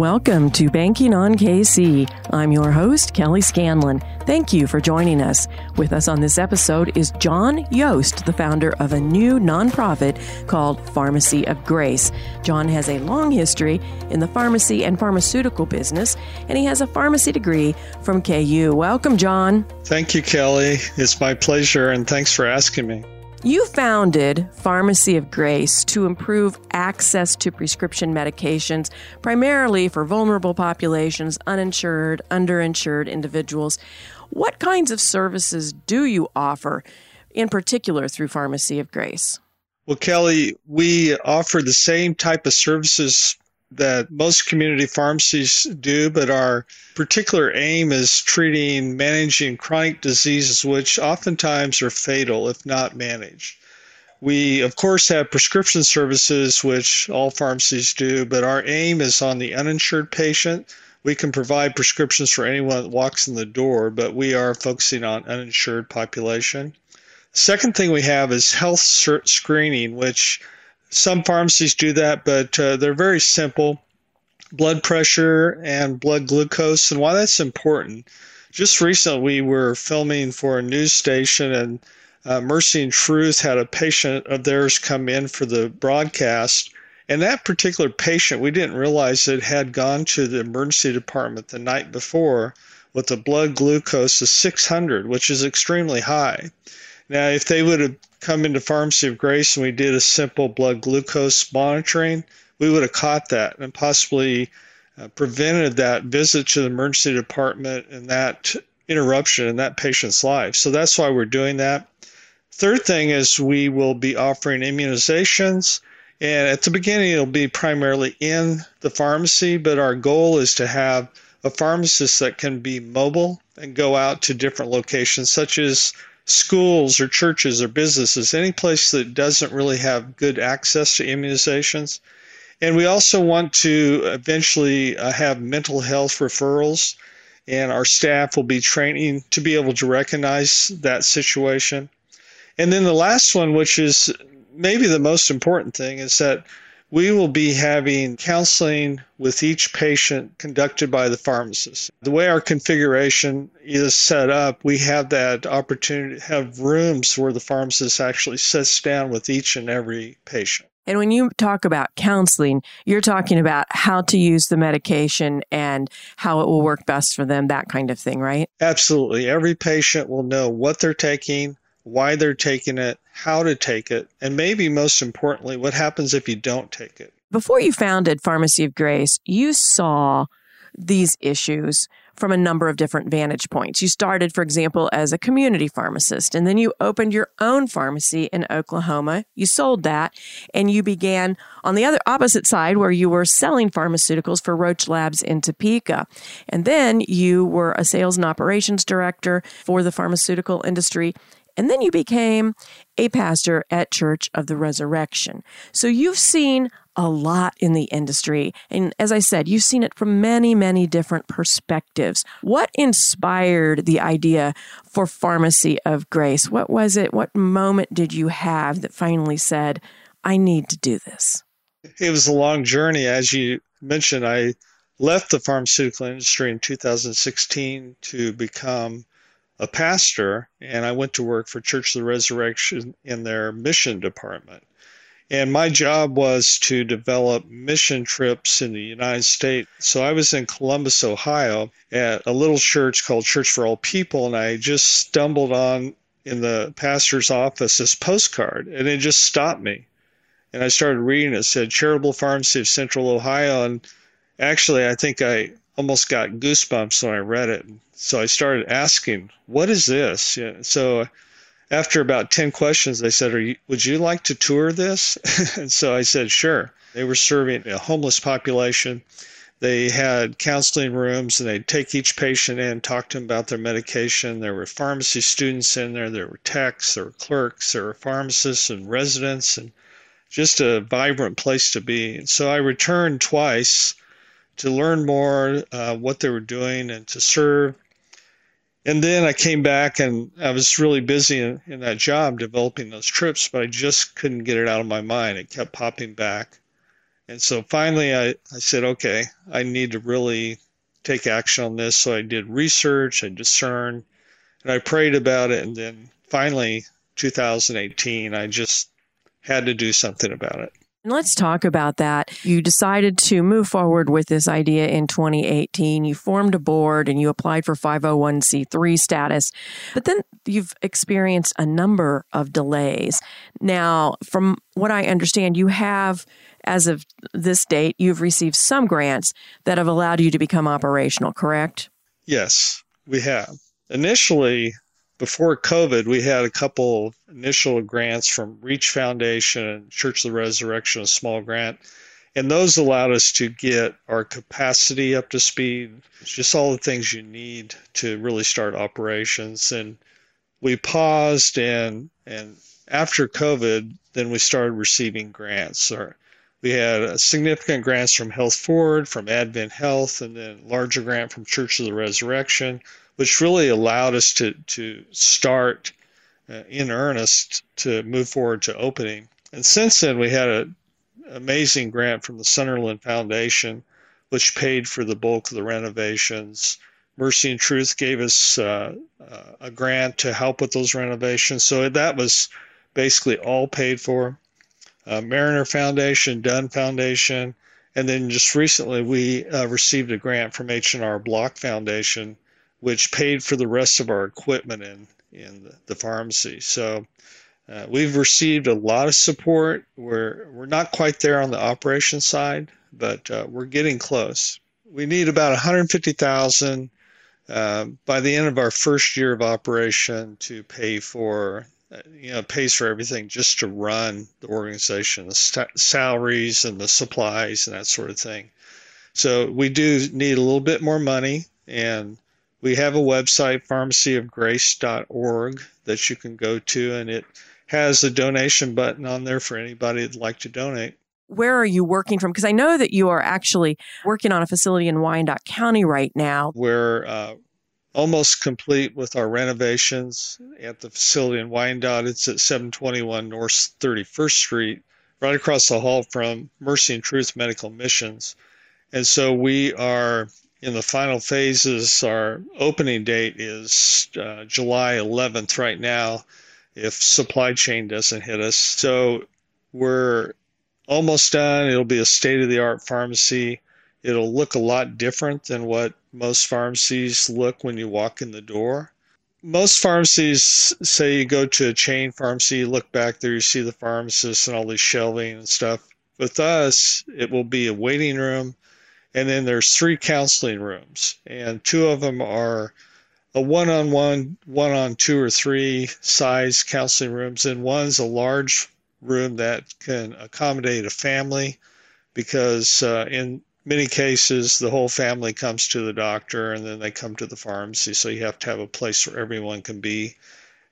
Welcome to Banking on KC. I'm your host, Kelly Scanlon. Thank you for joining us. With us on this episode is John Yost, the founder of a new nonprofit called Pharmacy of Grace. John has a long history in the pharmacy and pharmaceutical business, and he has a pharmacy degree from KU. Welcome, John. Thank you, Kelly. It's my pleasure, and thanks for asking me. You founded Pharmacy of Grace to improve access to prescription medications, primarily for vulnerable populations, uninsured, underinsured individuals. What kinds of services do you offer, in particular through Pharmacy of Grace? Well, Kelly, we offer the same type of services that most community pharmacies do, but our particular aim is treating, managing chronic diseases, which oftentimes are fatal if not managed. We, of course, have prescription services, which all pharmacies do, but our aim is on the uninsured patient. We can provide prescriptions for anyone that walks in the door, but we are focusing on uninsured population. Second thing we have is health screening, which some pharmacies do that, but uh, they're very simple blood pressure and blood glucose. And why that's important, just recently we were filming for a news station, and uh, Mercy and Truth had a patient of theirs come in for the broadcast. And that particular patient, we didn't realize it had gone to the emergency department the night before with a blood glucose of 600, which is extremely high. Now, if they would have come into Pharmacy of Grace and we did a simple blood glucose monitoring, we would have caught that and possibly uh, prevented that visit to the emergency department and that interruption in that patient's life. So that's why we're doing that. Third thing is we will be offering immunizations. And at the beginning, it'll be primarily in the pharmacy, but our goal is to have a pharmacist that can be mobile and go out to different locations, such as schools or churches or businesses, any place that doesn't really have good access to immunizations. And we also want to eventually uh, have mental health referrals, and our staff will be training to be able to recognize that situation. And then the last one, which is maybe the most important thing, is that we will be having counseling with each patient conducted by the pharmacist. The way our configuration is set up, we have that opportunity to have rooms where the pharmacist actually sits down with each and every patient. And when you talk about counseling, you're talking about how to use the medication and how it will work best for them, that kind of thing, right? Absolutely. Every patient will know what they're taking, why they're taking it, how to take it, and maybe most importantly, what happens if you don't take it. Before you founded Pharmacy of Grace, you saw these issues from a number of different vantage points. You started, for example, as a community pharmacist, and then you opened your own pharmacy in Oklahoma. You sold that, and you began on the other opposite side where you were selling pharmaceuticals for Roche Labs in Topeka. And then you were a sales and operations director for the pharmaceutical industry and then you became a pastor at Church of the Resurrection. So you've seen a lot in the industry. And as I said, you've seen it from many, many different perspectives. What inspired the idea for Pharmacy of Grace? What was it? What moment did you have that finally said, I need to do this? It was a long journey. As you mentioned, I left the pharmaceutical industry in 2016 to become a pastor, and I went to work for Church of the Resurrection in their mission department. And my job was to develop mission trips in the United States. So I was in Columbus, Ohio, at a little church called Church for All People, and I just stumbled on in the pastor's office this postcard, and it just stopped me. And I started reading it. It said Charitable Pharmacy of Central Ohio, and actually, I think I almost got goosebumps when I read it. So I started asking, "What is this?" Yeah, so after about 10 questions, they said, you, Would you like to tour this? and so I said, Sure. They were serving a homeless population. They had counseling rooms and they'd take each patient in, talk to them about their medication. There were pharmacy students in there, there were techs, there were clerks, there were pharmacists and residents, and just a vibrant place to be. And so I returned twice to learn more uh, what they were doing and to serve and then I came back and I was really busy in, in, that job developing those trips, but I just couldn't get it out of my mind. It kept popping back. And so finally, I, I said, okay, I need to really take action on this. So I did research, I discerned, and I prayed about it. And then finally, 2018, I just had to do something about it. Let's talk about that. You decided to move forward with this idea in 2018. You formed a board and you applied for 501c3 status, but then you've experienced a number of delays. Now, from what I understand, you have, as of this date, you've received some grants that have allowed you to become operational, correct? Yes, we have. Initially, before COVID, we had a couple initial grants from Reach Foundation and Church of the Resurrection, a small grant. And those allowed us to get our capacity up to speed, just all the things you need to really start operations. And we paused and and after COVID, then we started receiving grants. Or we had significant grants from Health Forward, from Advent Health, and then larger grant from Church of the Resurrection which really allowed us to to start uh, in earnest to move forward to opening. And since then, we had an amazing grant from the Sunderland Foundation, which paid for the bulk of the renovations. Mercy and Truth gave us uh, uh, a grant to help with those renovations. So that was basically all paid for. Uh, Mariner Foundation, Dunn Foundation, and then just recently we uh, received a grant from H&R Block Foundation which paid for the rest of our equipment in in the, pharmacy. So uh, we've received a lot of support. We're we're not quite there on the operation side, but uh, we're getting close. We need about 150,000 uh, by the end of our first year of operation to pay for uh, you know pays for everything just to run the organization, the st- salaries and the supplies and that sort of thing. So we do need a little bit more money and we have a website, pharmacyofgrace.org, that you can go to, and it has a donation button on there for anybody that'd like to donate. Where are you working from? Because I know that you are actually working on a facility in Wyandotte County right now. We're uh, almost complete with our renovations at the facility in Wyandotte. It's at 721 North 31st Street, right across the hall from Mercy and Truth Medical Missions. And so we are in the final phases. Our opening date is uh, July 11th right now, if supply chain doesn't hit us. So we're almost done. It'll be a state of the art pharmacy. It'll look a lot different than what most pharmacies look when you walk in the door. Most pharmacies say you go to a chain pharmacy, you look back there, you see the pharmacist and all these shelving and stuff. With us, it will be a waiting room and then there's three counseling rooms, and two of them are a one-on-one, one-on-two or three size counseling rooms, and one's a large room that can accommodate a family, because uh, in many cases the whole family comes to the doctor and then they come to the pharmacy, so you have to have a place where everyone can be,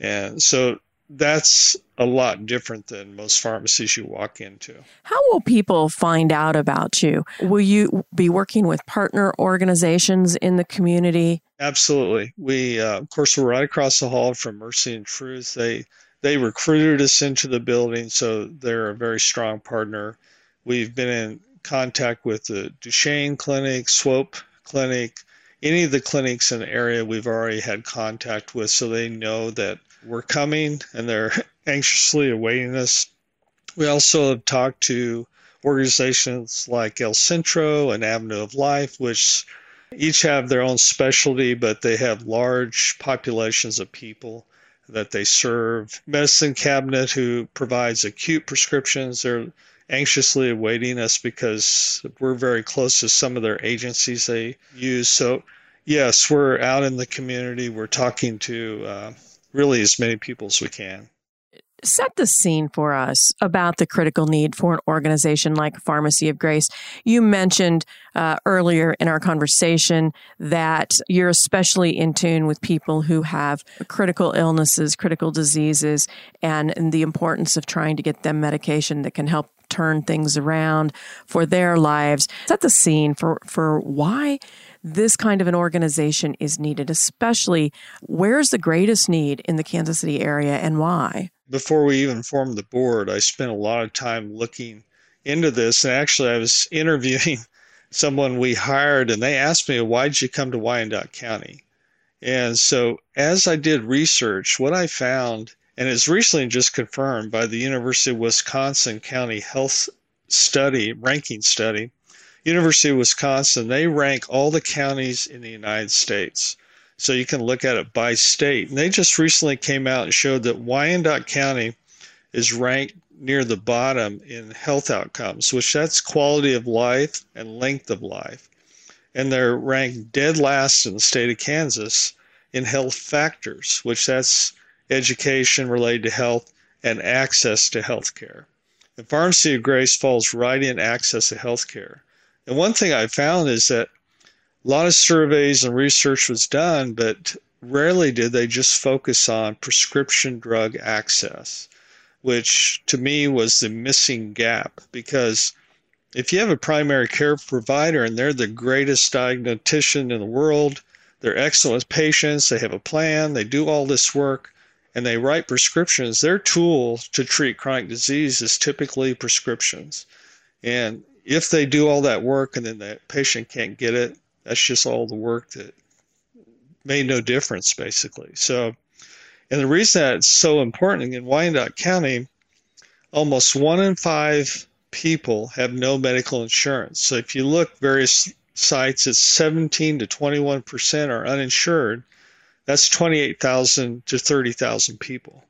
and so that's a lot different than most pharmacies you walk into. How will people find out about you? Will you be working with partner organizations in the community? Absolutely. We, uh, of course, we're right across the hall from Mercy and Truth. They they recruited us into the building, so they're a very strong partner. We've been in contact with the Duchesne Clinic, Swope Clinic, any of the clinics in the area we've already had contact with, so they know that we're coming and they're anxiously awaiting us. We also have talked to organizations like El Centro and Avenue of Life, which each have their own specialty, but they have large populations of people that they serve. Medicine Cabinet, who provides acute prescriptions, they're anxiously awaiting us because we're very close to some of their agencies they use. So, yes, we're out in the community. We're talking to uh, really as many people as we can. Set the scene for us about the critical need for an organization like Pharmacy of Grace. You mentioned uh, earlier in our conversation that you're especially in tune with people who have critical illnesses, critical diseases, and, and the importance of trying to get them medication that can help turn things around for their lives. Set the scene for, for why this kind of an organization is needed, especially where's the greatest need in the Kansas City area and why? Before we even formed the board, I spent a lot of time looking into this. And actually, I was interviewing someone we hired, and they asked me, Why'd you come to Wyandotte County? And so, as I did research, what I found, and it's recently just confirmed by the University of Wisconsin County Health Study, ranking study, University of Wisconsin, they rank all the counties in the United States. So you can look at it by state. And they just recently came out and showed that Wyandotte County is ranked near the bottom in health outcomes, which that's quality of life and length of life. And they're ranked dead last in the state of Kansas in health factors, which that's education related to health and access to health care. The Pharmacy of Grace falls right in access to health care. And one thing I found is that a lot of surveys and research was done, but rarely did they just focus on prescription drug access which to me was the missing gap because if you have a primary care provider and they're the greatest diagnostician in the world, they're excellent patients, they have a plan, they do all this work, and they write prescriptions, their tool to treat chronic disease is typically prescriptions. And if they do all that work and then the patient can't get it, that's just all the work that made no difference, basically. So and the reason that's so important in Wyandotte County, almost one in five people have no medical insurance. So if you look various sites, it's 17 to 21 percent are uninsured. That's 28,000 to 30,000 people.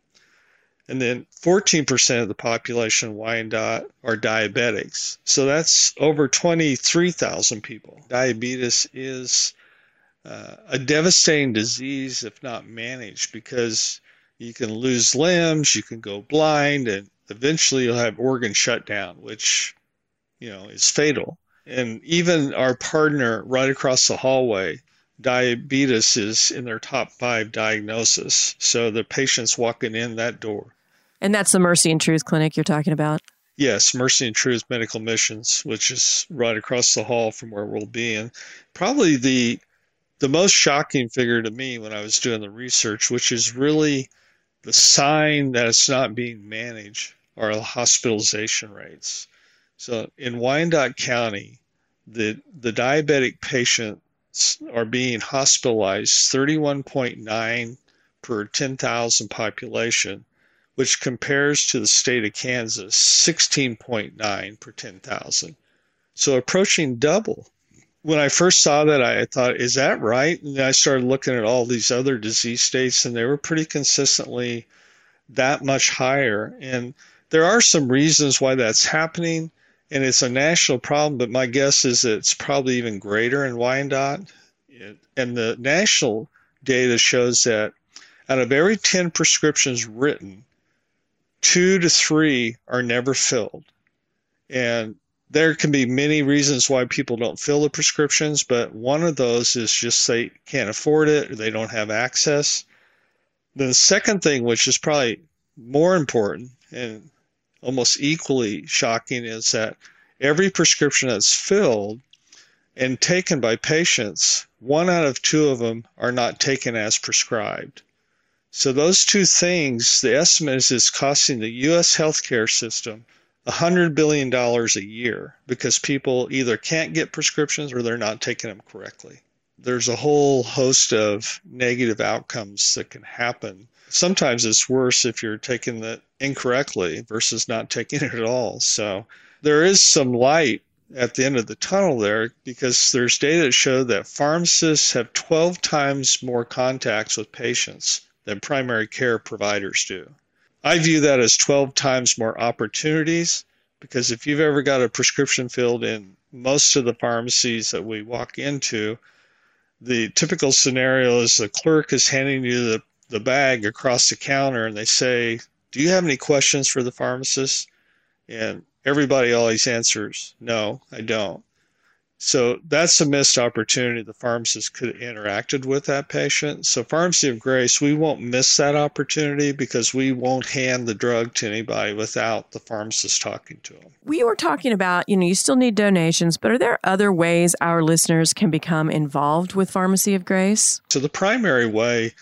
And then 14% of the population Wyandotte are diabetics. So that's over 23,000 people. Diabetes is uh, a devastating disease if not managed because you can lose limbs, you can go blind, and eventually you'll have organ shutdown, which you know is fatal. And even our partner right across the hallway, diabetes is in their top five diagnosis. So the patient's walking in that door. And that's the Mercy and Truth Clinic you're talking about? Yes, Mercy and Truth Medical Missions, which is right across the hall from where we'll be. And probably the the most shocking figure to me when I was doing the research, which is really the sign that it's not being managed, are the hospitalization rates. So in Wyandotte County, the the diabetic patients are being hospitalized 31.9 per 10,000 population, which compares to the state of Kansas 16.9 per 10,000. So approaching double when I first saw that, I thought, is that right? And I started looking at all these other disease states, and they were pretty consistently that much higher. And there are some reasons why that's happening, and it's a national problem, but my guess is it's probably even greater in Wyandotte. And the national data shows that out of every 10 prescriptions written, two to three are never filled. And there can be many reasons why people don't fill the prescriptions, but one of those is just they can't afford it or they don't have access. The second thing, which is probably more important and almost equally shocking, is that every prescription that's filled and taken by patients, one out of two of them are not taken as prescribed. So those two things, the estimate is, is costing the U.S. healthcare system $100 billion a year because people either can't get prescriptions or they're not taking them correctly. There's a whole host of negative outcomes that can happen. Sometimes it's worse if you're taking it incorrectly versus not taking it at all. So there is some light at the end of the tunnel there because there's data that show that pharmacists have 12 times more contacts with patients than primary care providers do. I view that as 12 times more opportunities because if you've ever got a prescription filled in most of the pharmacies that we walk into, the typical scenario is the clerk is handing you the, the bag across the counter and they say, Do you have any questions for the pharmacist? And everybody always answers, No, I don't. So that's a missed opportunity. The pharmacist could have interacted with that patient. So, Pharmacy of Grace, we won't miss that opportunity because we won't hand the drug to anybody without the pharmacist talking to them. We were talking about, you know, you still need donations, but are there other ways our listeners can become involved with Pharmacy of Grace? So, the primary way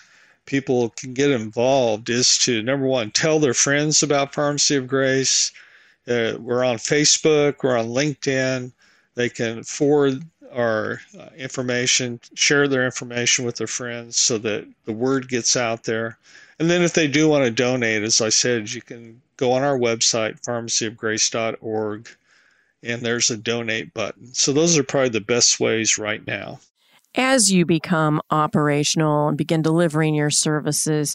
people can get involved is to number one, tell their friends about Pharmacy of Grace Uh, we're on Facebook, we're on LinkedIn. They can forward our uh, information, share their information with their friends so that the word gets out there. And then if they do want to donate, as I said, you can go on our website, pharmacyofgrace.org, and there's a donate button. So those are probably the best ways right now. As you become operational and begin delivering your services,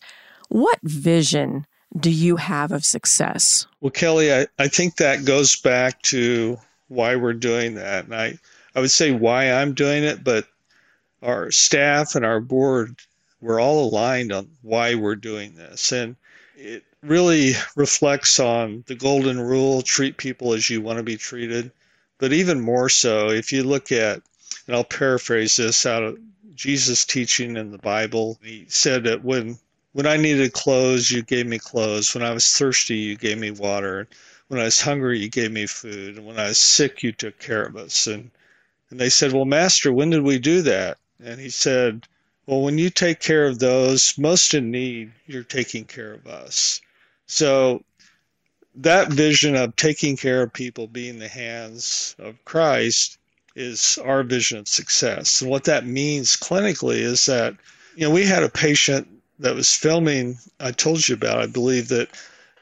what vision do you have of success? Well, Kelly, I, I think that goes back to why we're doing that. And I, I would say why I'm doing it, but our staff and our board, we're all aligned on why we're doing this. And it really reflects on the golden rule treat people as you want to be treated. But even more so, if you look at, and I'll paraphrase this out of Jesus' teaching in the Bible, he said that when when I needed clothes, you gave me clothes. When I was thirsty, you gave me water. When I was hungry, you gave me food. And when I was sick, you took care of us. And, and they said, Well, Master, when did we do that? And he said, Well, when you take care of those most in need, you're taking care of us. So that vision of taking care of people being the hands of Christ is our vision of success. And what that means clinically is that, you know, we had a patient that was filming, I told you about, I believe that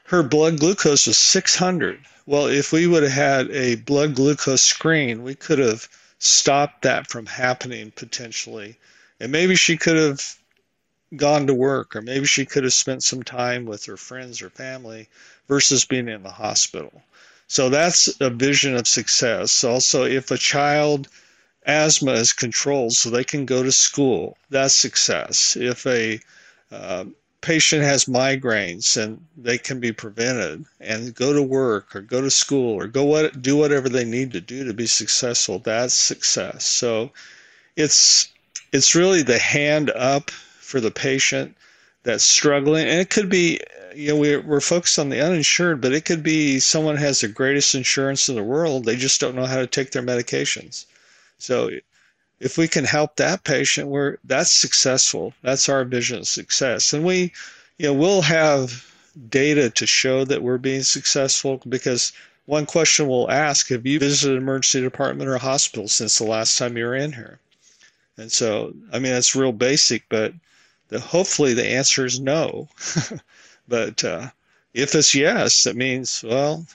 her blood glucose was 600. Well, if we would have had a blood glucose screen, we could have stopped that from happening potentially. And maybe she could have gone to work, or maybe she could have spent some time with her friends or family versus being in the hospital. So that's a vision of success. Also, if a child asthma is controlled so they can go to school, that's success. If a uh, patient has migraines and they can be prevented and go to work or go to school or go what do whatever they need to do to be successful that's success so it's it's really the hand up for the patient that's struggling and it could be you know we're, we're focused on the uninsured but it could be someone has the greatest insurance in the world they just don't know how to take their medications so if we can help that patient, we're that's successful. That's our vision of success. And we, you know, we'll have data to show that we're being successful because one question we'll ask, have you visited an emergency department or hospital since the last time you were in here? And so, I mean, that's real basic, but the, hopefully the answer is no. but uh, if it's yes, that means, well,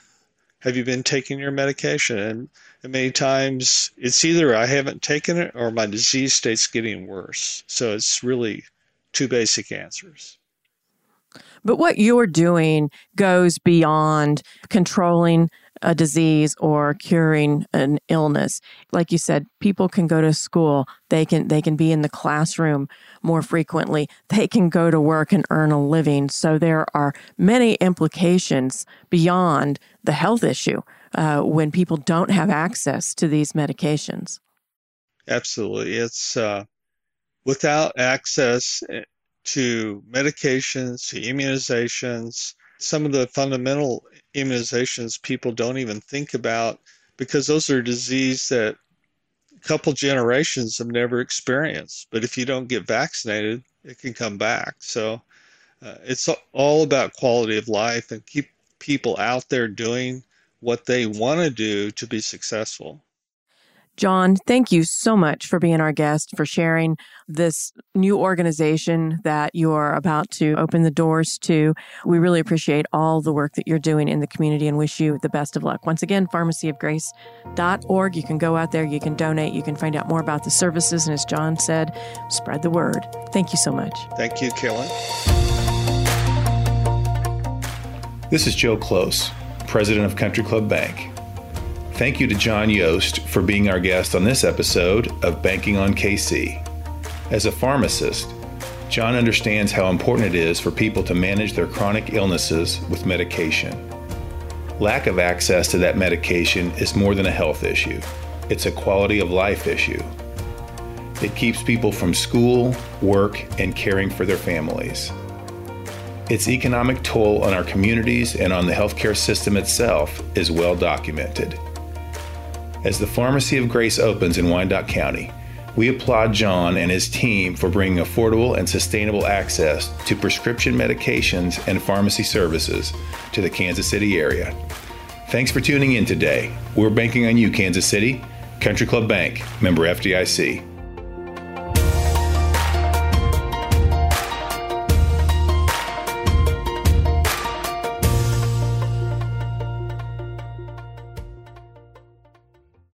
have you been taking your medication? And and many times it's either I haven't taken it or my disease state's getting worse. So it's really two basic answers. But what you're doing goes beyond controlling a disease or curing an illness. Like you said, people can go to school, they can they can be in the classroom more frequently, they can go to work and earn a living. So there are many implications beyond the health issue uh, when people don't have access to these medications. Absolutely. It's uh, without access eh, to medications, to immunizations, some of the fundamental immunizations people don't even think about because those are disease that a couple generations have never experienced. But if you don't get vaccinated, it can come back. So uh, it's all about quality of life and keep people out there doing what they want to do to be successful. John, thank you so much for being our guest, for sharing this new organization that you are about to open the doors to. We really appreciate all the work that you're doing in the community and wish you the best of luck. Once again, pharmacyofgrace.org. You can go out there, you can donate, you can find out more about the services. And as John said, spread the word. Thank you so much. Thank you, Kellen. This is Joe Close president of Country Club Bank. Thank you to John Yost for being our guest on this episode of Banking on KC. As a pharmacist, John understands how important it is for people to manage their chronic illnesses with medication. Lack of access to that medication is more than a health issue, it's a quality of life issue. It keeps people from school, work, and caring for their families. Its economic toll on our communities and on the healthcare system itself is well documented. As the Pharmacy of Grace opens in Wyandotte County, we applaud John and his team for bringing affordable and sustainable access to prescription medications and pharmacy services to the Kansas City area. Thanks for tuning in today. We're banking on you, Kansas City. Country Club Bank, member FDIC.